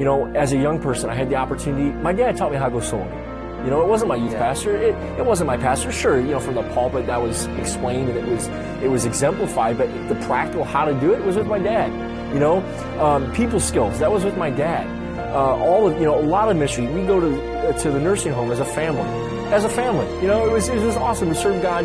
you know, as a young person, I had the opportunity. My dad taught me how to go soul winning. You know, it wasn't my youth yeah. pastor. It, it wasn't my pastor. Sure, you know, from the pulpit that was explained and it was it was exemplified, but the practical how to do it was with my dad. You know, um, people skills that was with my dad. Uh, all of you know, a lot of ministry. We go to uh, to the nursing home as a family, as a family. You know, it was it was awesome to serve God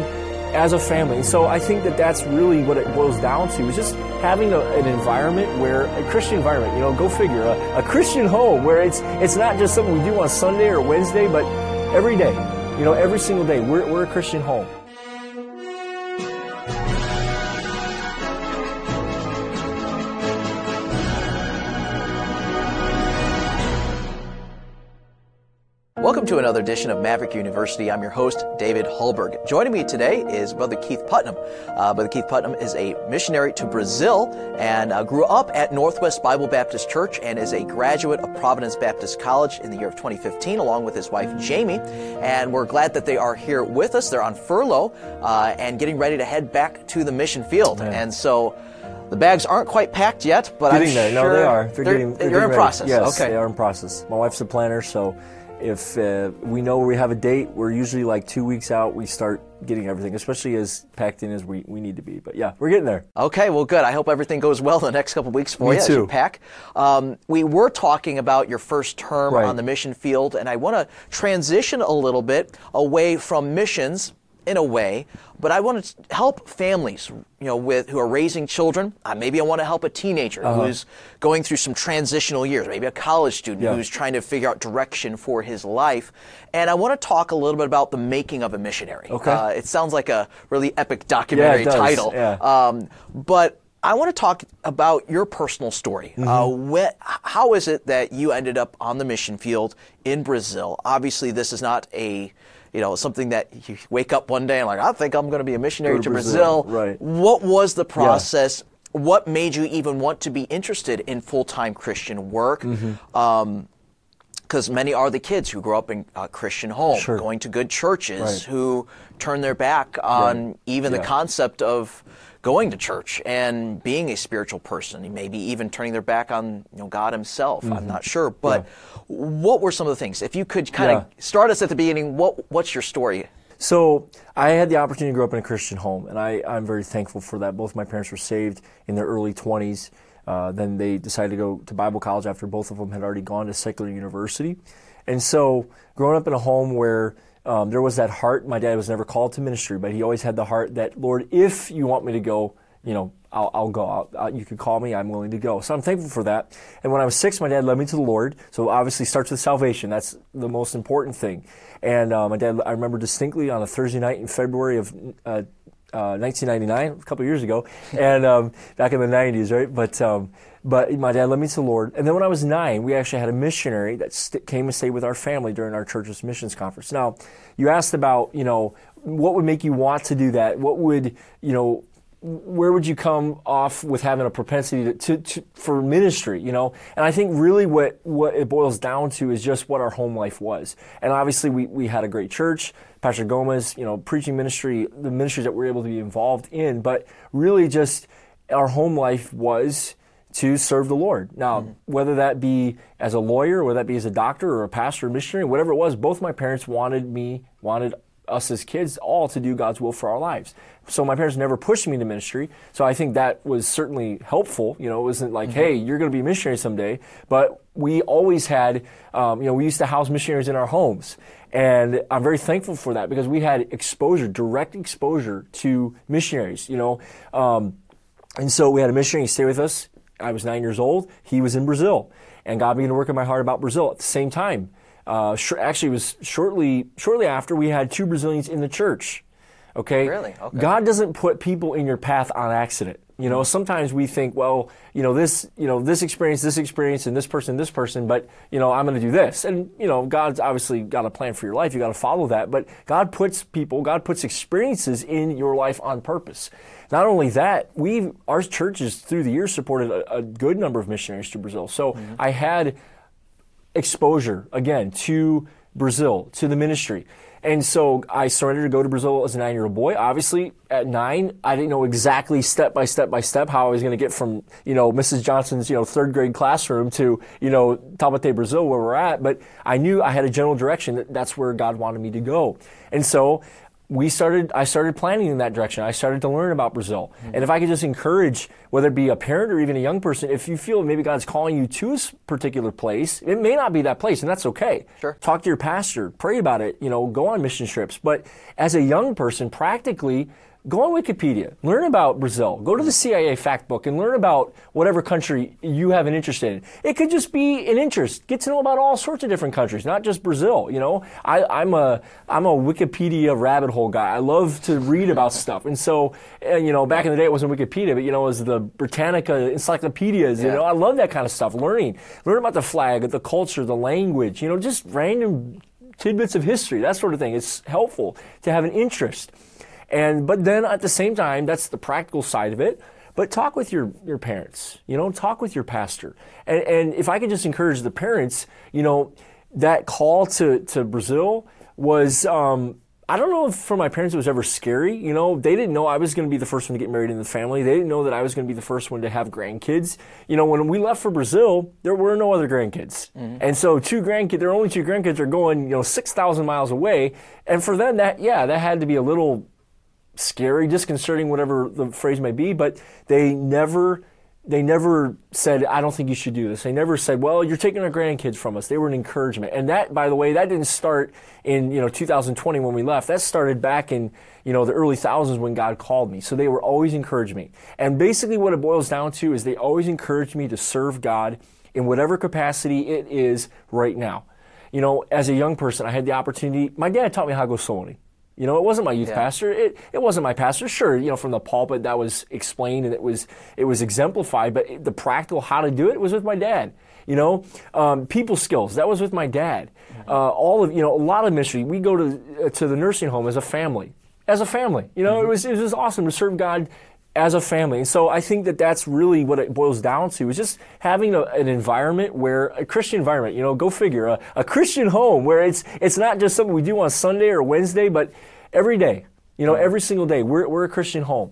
as a family. So I think that that's really what it boils down to is just having a, an environment where a Christian environment, you know, go figure, a, a, Christian home where it's it's not just something we do on Sunday or Wednesday, but every day, you know, every single day. We're, we're a Christian home. Welcome to another edition of Maverick University. I'm your host, David Hallberg. Joining me today is Brother Keith Putnam. Uh, Brother Keith Putnam is a missionary to Brazil and uh, grew up at Northwest Bible Baptist Church and is a graduate of Providence Baptist College in the year of 2015, along with his wife, Jamie. And we're glad that they are here with us. They're on furlough uh, and getting ready to head back to the mission field. Man. And so, the bags aren't quite packed yet, but getting I'm there. Sure no, they are. They're, they're getting. They're getting in process. Yes, okay. they are in process. My wife's a planner, so if uh, we know we have a date, we're usually like two weeks out. We start getting everything, especially as packed in as we, we need to be. But yeah, we're getting there. Okay, well, good. I hope everything goes well the next couple weeks for Me you too. as you pack. Um, we were talking about your first term right. on the mission field, and I want to transition a little bit away from missions in a way, but I want to help families, you know, with who are raising children. Uh, maybe I want to help a teenager uh-huh. who's going through some transitional years, maybe a college student yeah. who's trying to figure out direction for his life. And I want to talk a little bit about the making of a missionary. Okay. Uh, it sounds like a really epic documentary yeah, title. Yeah. Um, but I want to talk about your personal story. Mm-hmm. Uh, how is it that you ended up on the mission field in Brazil? Obviously, this is not a you know, something that you wake up one day and like, I think I'm going to be a missionary to, to Brazil. Brazil. Right. What was the process? Yeah. What made you even want to be interested in full-time Christian work? Mm-hmm. Um, because many are the kids who grow up in a Christian home, sure. going to good churches, right. who turn their back on right. even yeah. the concept of going to church and being a spiritual person, maybe even turning their back on you know, God Himself. Mm-hmm. I'm not sure, but yeah. what were some of the things? If you could kind of yeah. start us at the beginning, what what's your story? So I had the opportunity to grow up in a Christian home, and I, I'm very thankful for that. Both my parents were saved in their early 20s. Uh, then they decided to go to Bible college after both of them had already gone to secular university. And so, growing up in a home where um, there was that heart, my dad was never called to ministry, but he always had the heart that, Lord, if you want me to go, you know, I'll, I'll go. I'll, you can call me. I'm willing to go. So I'm thankful for that. And when I was six, my dad led me to the Lord. So obviously starts with salvation. That's the most important thing. And uh, my dad, I remember distinctly on a Thursday night in February of uh, uh, 1999, a couple years ago, and um, back in the 90s, right? But um, but my dad led me to the Lord. And then when I was nine, we actually had a missionary that st- came and stayed with our family during our church's missions conference. Now, you asked about, you know, what would make you want to do that? What would, you know, where would you come off with having a propensity to, to, to, for ministry, you know? And I think really what, what it boils down to is just what our home life was. And obviously we, we had a great church, Pastor Gomez, you know, preaching ministry, the ministries that we're able to be involved in, but really just our home life was to serve the Lord. Now, mm-hmm. whether that be as a lawyer, whether that be as a doctor or a pastor or missionary, whatever it was, both my parents wanted me, wanted us as kids all to do God's will for our lives. So my parents never pushed me to ministry. So I think that was certainly helpful. You know, it wasn't like, mm-hmm. hey, you're going to be a missionary someday. But we always had, um, you know, we used to house missionaries in our homes. And I'm very thankful for that because we had exposure, direct exposure to missionaries, you know. Um, and so we had a missionary stay with us. I was nine years old. He was in Brazil. And God began to work in my heart about Brazil at the same time. Uh, sh- actually, it was shortly shortly after we had two Brazilians in the church. Okay? Really? Okay. God doesn't put people in your path on accident. You know, sometimes we think, well, you know, this, you know, this experience, this experience, and this person, this person, but, you know, I'm going to do this. And, you know, God's obviously got a plan for your life. You got to follow that. But God puts people, God puts experiences in your life on purpose. Not only that, we, our churches through the years supported a, a good number of missionaries to Brazil. So mm-hmm. I had exposure, again, to Brazil, to the ministry. And so I surrendered to go to Brazil as a nine year old boy. Obviously, at nine, I didn't know exactly step by step by step how I was going to get from, you know, Mrs. Johnson's, you know, third grade classroom to, you know, Taubaté, Brazil, where we're at. But I knew I had a general direction that that's where God wanted me to go. And so we started i started planning in that direction i started to learn about brazil mm-hmm. and if i could just encourage whether it be a parent or even a young person if you feel maybe god's calling you to a particular place it may not be that place and that's okay sure. talk to your pastor pray about it you know go on mission trips but as a young person practically go on Wikipedia, learn about Brazil, go to the CIA fact book and learn about whatever country you have an interest in. It could just be an interest. Get to know about all sorts of different countries, not just Brazil. You know, I, am a I'm a Wikipedia rabbit hole guy. I love to read about stuff, and so uh, you know, back in the day it wasn't Wikipedia, but you know, it was the Britannica encyclopedias. You know, I love that kind of stuff. Learning, learn about the flag, the culture, the language. You know, just random tidbits of history, that sort of thing. It's helpful to have an interest. And but then at the same time, that's the practical side of it. But talk with your, your parents, you know, talk with your pastor. And, and if I could just encourage the parents, you know, that call to, to Brazil was, um, I don't know if for my parents it was ever scary. You know, they didn't know I was going to be the first one to get married in the family. They didn't know that I was going to be the first one to have grandkids. You know, when we left for Brazil, there were no other grandkids. Mm-hmm. And so two grandkids, their only two grandkids are going, you know, 6,000 miles away. And for them, that, yeah, that had to be a little scary, disconcerting, whatever the phrase may be, but they never they never said, I don't think you should do this. They never said, well, you're taking our grandkids from us. They were an encouragement. And that, by the way, that didn't start in, you know, 2020 when we left. That started back in, you know, the early thousands when God called me. So they were always encouraging me. And basically what it boils down to is they always encouraged me to serve God in whatever capacity it is right now. You know, as a young person, I had the opportunity, my dad taught me how to go soul winning. You know, it wasn't my youth yeah. pastor. It, it wasn't my pastor. Sure, you know, from the pulpit that was explained and it was it was exemplified, but the practical how to do it was with my dad. You know, um, people skills that was with my dad. Mm-hmm. Uh, all of you know, a lot of ministry. We go to uh, to the nursing home as a family, as a family. You know, mm-hmm. it was it was awesome to serve God as a family. And so I think that that's really what it boils down to is just having a, an environment where a Christian environment, you know, go figure, a, a, Christian home where it's, it's not just something we do on Sunday or Wednesday, but every day, you know, every single day, we're, we're a Christian home.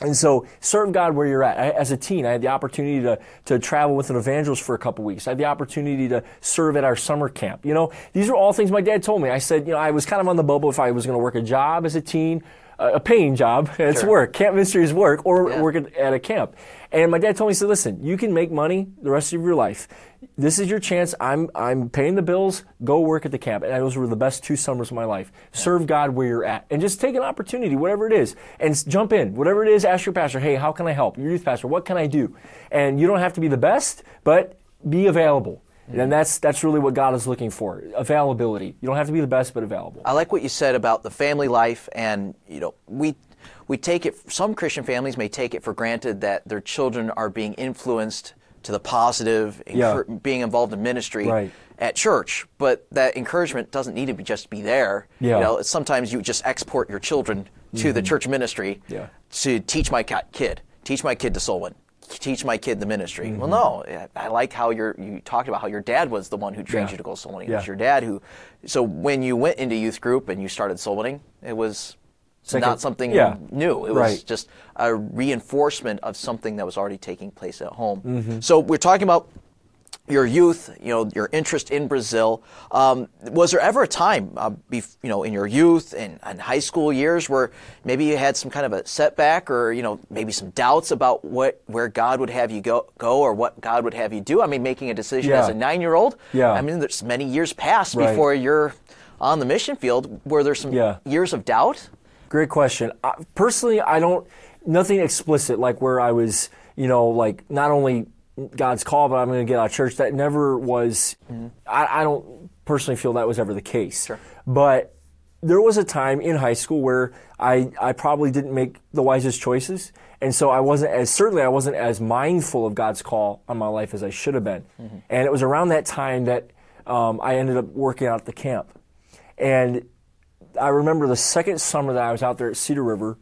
And so serve God where you're at. I, as a teen, I had the opportunity to, to travel with an evangelist for a couple weeks. I had the opportunity to serve at our summer camp. You know, these are all things my dad told me. I said, you know, I was kind of on the bubble if I was going to work a job as a teen a paying job. It's sure. work. Camp ministry is work, or yeah. work at, a camp. And my dad told me, he said, listen, you can make money the rest of your life. This is your chance. I'm, I'm paying the bills. Go work at the camp. And those were the best two summers of my life. Serve God where you're at. And just take an opportunity, whatever it is, and jump in. Whatever it is, ask your pastor, hey, how can I help? Your youth pastor, what can I do? And you don't have to be the best, but be available. And that's that's really what God is looking for. Availability. You don't have to be the best, but available. I like what you said about the family life and you know, we we take it some Christian families may take it for granted that their children are being influenced to the positive, yeah. being involved in ministry right. at church, but that encouragement doesn't need to be just be there. Yeah. You know, sometimes you just export your children to mm-hmm. the church ministry yeah. to teach my kid, teach my kid to soul win teach my kid the ministry. Mm-hmm. Well, no, I like how you you talked about how your dad was the one who trained yeah. you to go soul winning. Yeah. It was your dad who. So when you went into youth group and you started soul winning, it was Second, not something yeah. new. It was just a reinforcement of something that was already taking place at home. Mm-hmm. So we're talking about your youth, you know, your interest in Brazil. Um, was there ever a time, uh, bef- you know, in your youth and, and, high school years where maybe you had some kind of a setback or, you know, maybe some doubts about what where God would have you go, go or what God would have you do? I mean, making a decision yeah. as a nine year old. Yeah. I mean, there's many years past right. before you're on the mission field. Were there some yeah. years of doubt? Great question. personally, I don't nothing explicit like where I was, you know, like not only God's call, but I'm going to get out of church. That never was. Mm-hmm. I, I, don't personally feel that was ever the case. Sure. But there was a time in high school where I, I probably didn't make the wisest choices, and so I wasn't as certainly I wasn't as mindful of God's call on my life as I should have been. Mm-hmm. And it was around that time that um, I ended up working out at the camp, and I remember the second summer that I was out there at Cedar River.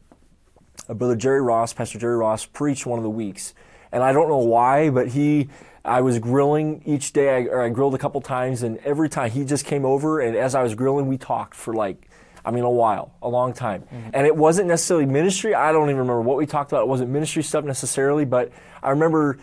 Brother Jerry Ross, Pastor Jerry Ross, preached one of the weeks and I don't know why, but he, I was grilling each day, I, or I grilled a couple times, and every time he just came over, and as I was grilling, we talked for like I mean, a while, a long time. Mm-hmm. And it wasn't necessarily ministry. I don't even remember what we talked about. It wasn't ministry stuff necessarily, but I remember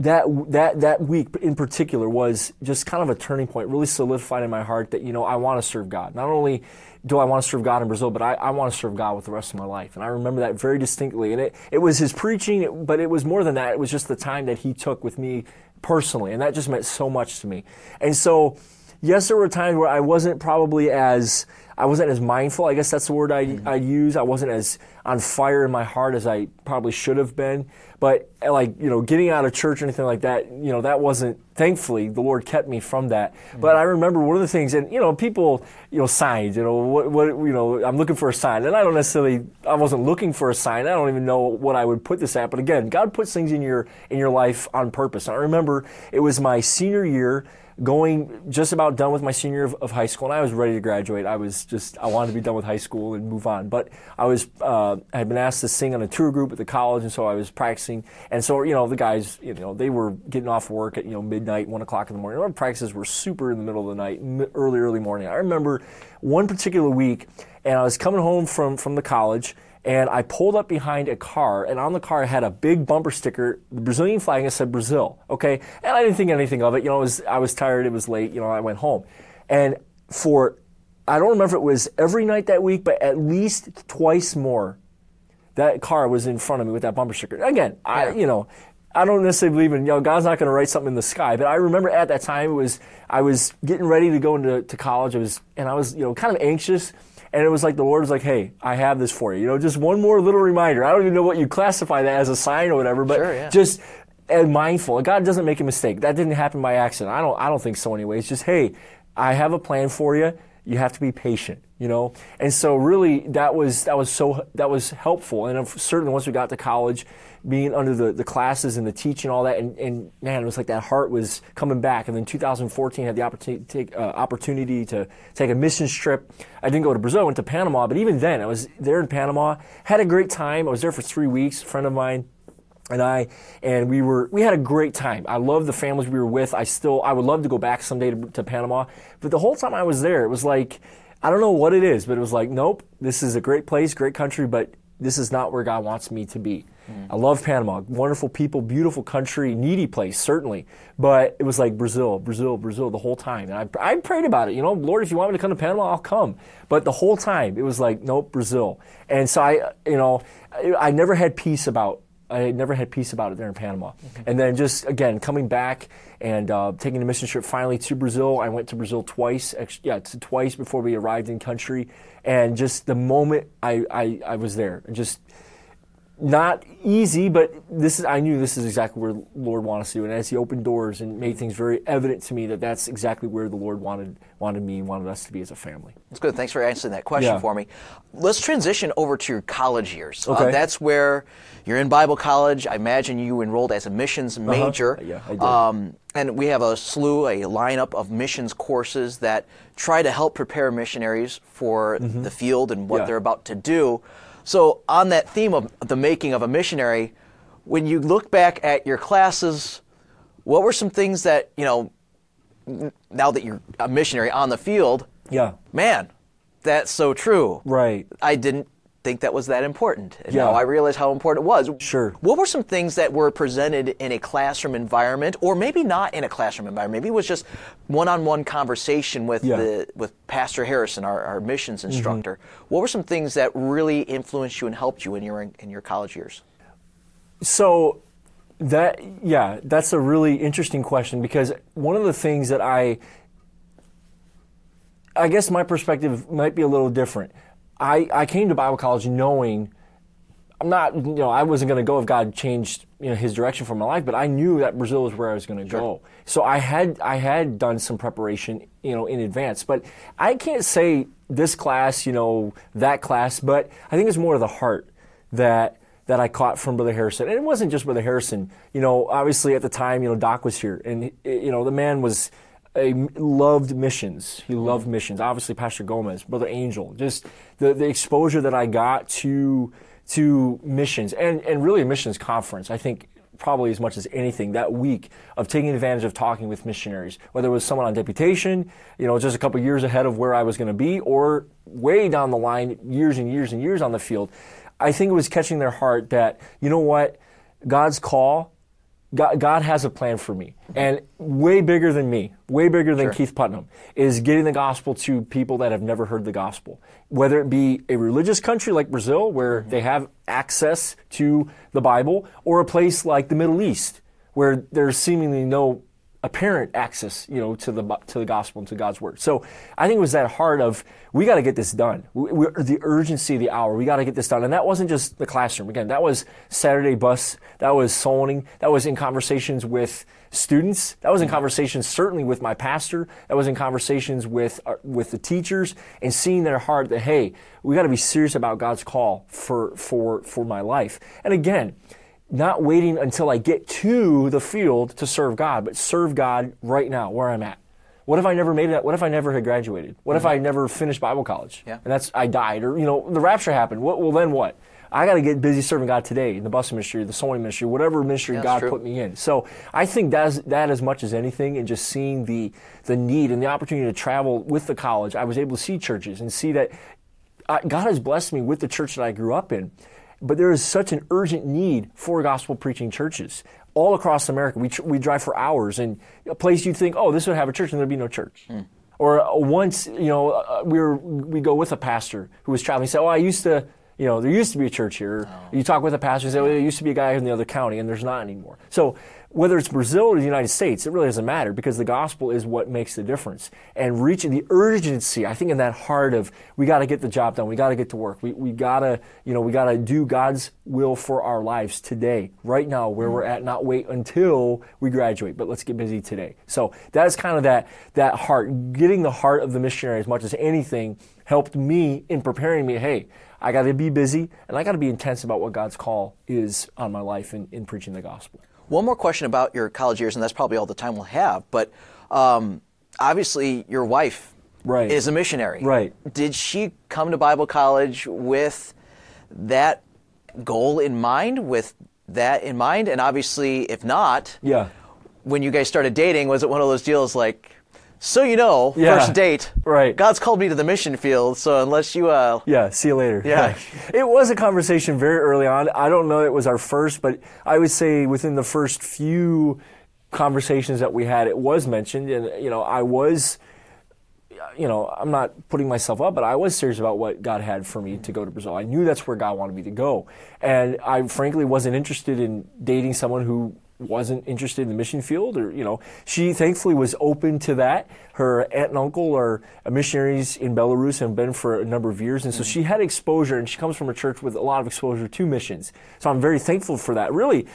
that that that week in particular was just kind of a turning point, really solidified in my heart that you know I want to serve God. Not only do I want to serve God in Brazil, but I, I want to serve God with the rest of my life. And I remember that very distinctly. And it, it was his preaching, but it was more than that. It was just the time that he took with me personally. And that just meant so much to me. And so, yes, there were times where I wasn't probably as I wasn't as mindful. I guess that's the word I mm-hmm. I use. I wasn't as on fire in my heart as I probably should have been. But like you know, getting out of church or anything like that, you know, that wasn't. Thankfully, the Lord kept me from that. Mm-hmm. But I remember one of the things, and you know, people, you know, signs. You know, what what you know, I'm looking for a sign, and I don't necessarily. I wasn't looking for a sign. I don't even know what I would put this at. But again, God puts things in your in your life on purpose. I remember it was my senior year going just about done with my senior of, of, high school, and I was ready to graduate. I was just I wanted to be done with high school and move on. But I was uh, I had been asked to sing on a tour group at the college, and so I was practicing. And so you know the guys, you know, they were getting off work at you know midnight, one o'clock in the morning. Our practices were super in the middle of the night, early early morning. I remember one particular week, and I was coming home from from the college and I pulled up behind a car, and on the car I had a big bumper sticker, the Brazilian flag, and it said Brazil. Okay, and I didn't think anything of it. You know, was, I was tired. It was late. You know, I went home, and for I don't remember if it was every night that week, but at least twice more. That car was in front of me with that bumper sticker. Again, I you know. I don't necessarily believe in, you know, God's not going to write something in the sky. But I remember at that time, it was, I was getting ready to go into to college. I was, and I was, you know, kind of anxious and it was like the Lord was like, "Hey, I have this for you." You know, just one more little reminder. I don't even know what you classify that as a sign or whatever, but sure, yeah. just and mindful. God doesn't make a mistake. That didn't happen by accident. I don't. I don't think so. Anyway, it's just, hey, I have a plan for you. You have to be patient. You know, and so really that was that was so that was helpful. And certainly once we got to college, being under the, the classes and the teaching all that, and, and man, it was like that heart was coming back. And then 2014 I had the opportunity to take, uh, opportunity to take a missions trip. I didn't go to Brazil, I went to Panama, but even then, I was there in Panama, had a great time. I was there for three weeks. A friend of mine and I and we were we had a great time. I love the families we were with. I still I would love to go back someday to, to Panama, but the whole time I was there, it was like I don't know what it is, but it was like, nope, this is a great place, great country, but this is not where God wants me to be. Mm. I love Panama. Wonderful people, beautiful country, needy place, certainly. But it was like Brazil, Brazil, Brazil the whole time. And I, I prayed about it. You know, Lord, if you want me to come to Panama, I'll come. But the whole time, it was like, nope, Brazil. And so I, you know, I never had peace about I never had peace about it there in Panama. Okay. And then just again coming back and uh, taking a mission trip finally to Brazil. I went to Brazil twice, yeah, twice before we arrived in country. And just the moment I, I, I was there, just not easy, but this is I knew this is exactly where the Lord wanted us to do. And as He opened doors and made things very evident to me that that's exactly where the Lord wanted wanted me and wanted us to be as a family. That's good. Thanks for answering that question yeah. for me. Let's transition over to your college years. Uh, okay. Uh, that's where you're in Bible college. I imagine you enrolled as a missions uh-huh. major. Uh-huh. Yeah, I did. Um, and we have a slew, a lineup of missions courses that try to help prepare missionaries for mm-hmm. the field and what yeah. they're about to do. So, on that theme of the making of a missionary, when you look back at your classes, what were some things that, you know, now that you're a missionary on the field, yeah. Man, that's so true. Right. I didn't think that was that important. And yeah. now I realize how important it was. Sure. What were some things that were presented in a classroom environment, or maybe not in a classroom environment? Maybe it was just one-on-one conversation with yeah. the with Pastor Harrison, our, our missions mm-hmm. instructor. Mm-hmm. What were some things that really influenced you and helped you in your in your college years? So that yeah, that's a really interesting question because one of the things that I I guess my perspective might be a little different. I, I came to Bible college knowing I'm not, you know, I wasn't going to go if God changed, you know, His direction for my life, but I knew that Brazil was where I was going to sure. go. So I had, I had done some preparation, you know, in advance. But I can't say this class, you know, that class, but I think it's more of the heart that that I caught from Brother Harrison. And it wasn't just Brother Harrison. You know, obviously at the time, you know, Doc was here, and you know, the man was a, loved missions. He mm-hmm. loved missions. Obviously, Pastor Gomez, Brother Angel, just the, the exposure that I got to to missions and, and really a missions conference. I think probably as much as anything that week of taking advantage of talking with missionaries, whether it was someone on deputation, you know, just a couple years ahead of where I was going to be, or way down the line, years and years and years on the field. I think it was catching their heart that, you know what, God's call God, God, has a plan for me, and way bigger than me, way bigger than Sure. Keith Putnam, is getting the gospel to people that have never heard the gospel. Whether it be a religious country like Brazil, where mm-hmm. they have access to the Bible, or a place like the Middle East, where there's seemingly no apparent access, you know, to the to the gospel and to God's word. So I think it was that heart of we got to get this done. We, we, the urgency of the hour. We got to get this done, and that wasn't just the classroom. Again, that was Saturday bus. That was soul winning. That was in conversations with students. That was in conversations certainly with my pastor. That was in conversations with uh, with the teachers and seeing their heart that hey, we got to be serious about God's call for for for my life. And again not waiting until I get to the field to serve God, but serve God right now where I'm at. What if I never made it? What if I never had graduated? What if mm-hmm. I never finished Bible college? Yeah. And that's I died, or you know, the rapture happened. What? Well, then what? I got to get busy serving God today in the bus ministry, the sewing ministry, whatever ministry Yeah, God true. put me in. So I think that's that as much as anything, and just seeing the the need and the opportunity to travel with the college, I was able to see churches and see that I, God has blessed me with the church that I grew up in. But there is such an urgent need for gospel preaching churches all across America. We, we drive for hours, and a place you'd think, oh, this would have a church, and there'd be no church. Or uh, once, you know, uh, we were we go with a pastor who was traveling. He said, "Oh, I used to, you know, there used to be a church here." You talk with a pastor, and say, "Oh, there used to be a guy in the other county, and there's not anymore." So whether it's Brazil or the United States, it really doesn't matter because the gospel is what makes the difference. And reaching the urgency, I think, in that heart of we got to get the job done, we got to get to work, we, we got to, you know, we got to do God's will for our lives today, right now, where we're at, not wait until we graduate, but let's get busy today. So that's kind of that, that heart, getting the heart of the missionary as much as anything helped me in preparing me, hey, I got to be busy and I got to be intense about what God's call is on my life in, in preaching the gospel. One more question about your college years, and that's probably all the time we'll have. But um, obviously, your wife Right. is a missionary. Right. Did she come to Bible college with that goal in mind, with that in mind? And obviously, if not, Yeah. when you guys started dating, was it one of those deals like, so you know, Yeah. first date, Right. God's called me to the mission field, so unless you, uh, Yeah, see you later. Yeah. it was a conversation very early on. I don't know it was our first, but I would say within the first few conversations that we had, it was mentioned. And, you know, I was, you know, I'm not putting myself up, but I was serious about what God had for me to go to Brazil. I knew that's where God wanted me to go. And I frankly wasn't interested in dating someone who wasn't interested in the mission field or you know she thankfully was open to that her aunt and uncle are missionaries in belarus and have been for a number of years and so she had exposure and she comes from a church with a lot of exposure to missions so i'm very thankful for that really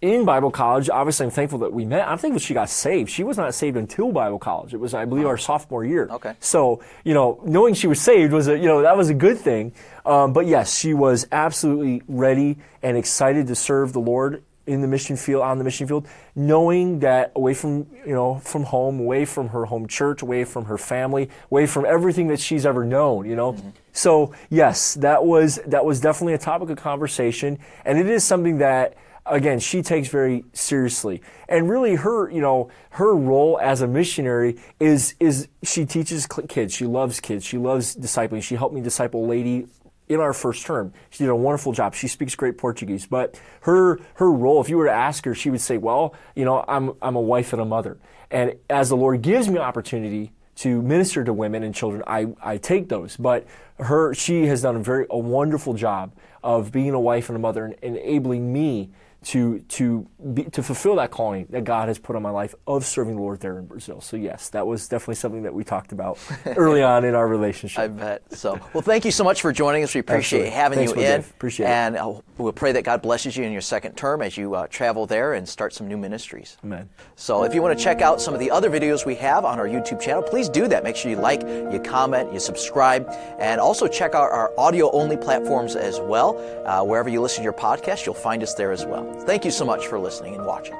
in Bible college, obviously, I'm thankful that we met. I'm thankful she got saved. She was not saved until Bible college. It was, I believe, our sophomore year. Okay. So, you know, knowing she was saved was a, you know, that was a good thing. Um, but yes, she was absolutely ready and excited to serve the Lord in the mission field, on the mission field, knowing that away from, you know, from home, away from her home church, away from her family, away from everything that she's ever known, you know. Mm-hmm. So yes, that was, that was definitely a topic of conversation. And it is something that, again, she takes very seriously. And really her, you know, her role as a missionary is, is she teaches kids. She loves kids. She loves discipling. She helped me disciple lady in our first term. She did a wonderful job. She speaks great Portuguese, but her, her role, if you were to ask her, she would say, well, you know, I'm, I'm a wife and a mother. And as the Lord gives me opportunity to minister to women and children, I, I take those. But her, she has done a very, a wonderful job of being a wife and a mother and enabling me to to be, to fulfill that calling that God has put on my life of serving the Lord there in Brazil. So yes, that was definitely something that we talked about early on in our relationship. I bet. So, well, thank you so much for joining us. We appreciate Absolutely. having Thanks, you in. Dave. Appreciate it. and uh, we'll pray that God blesses you in your second term as you uh, travel there and start some new ministries. Amen. So, if you want to check out some of the other videos we have on our YouTube channel, please do that. Make sure you like, you comment, you subscribe, and also check out our audio only platforms as well. Uh, wherever you listen to your podcast, you'll find us there as well. Thank you so much for listening and watching.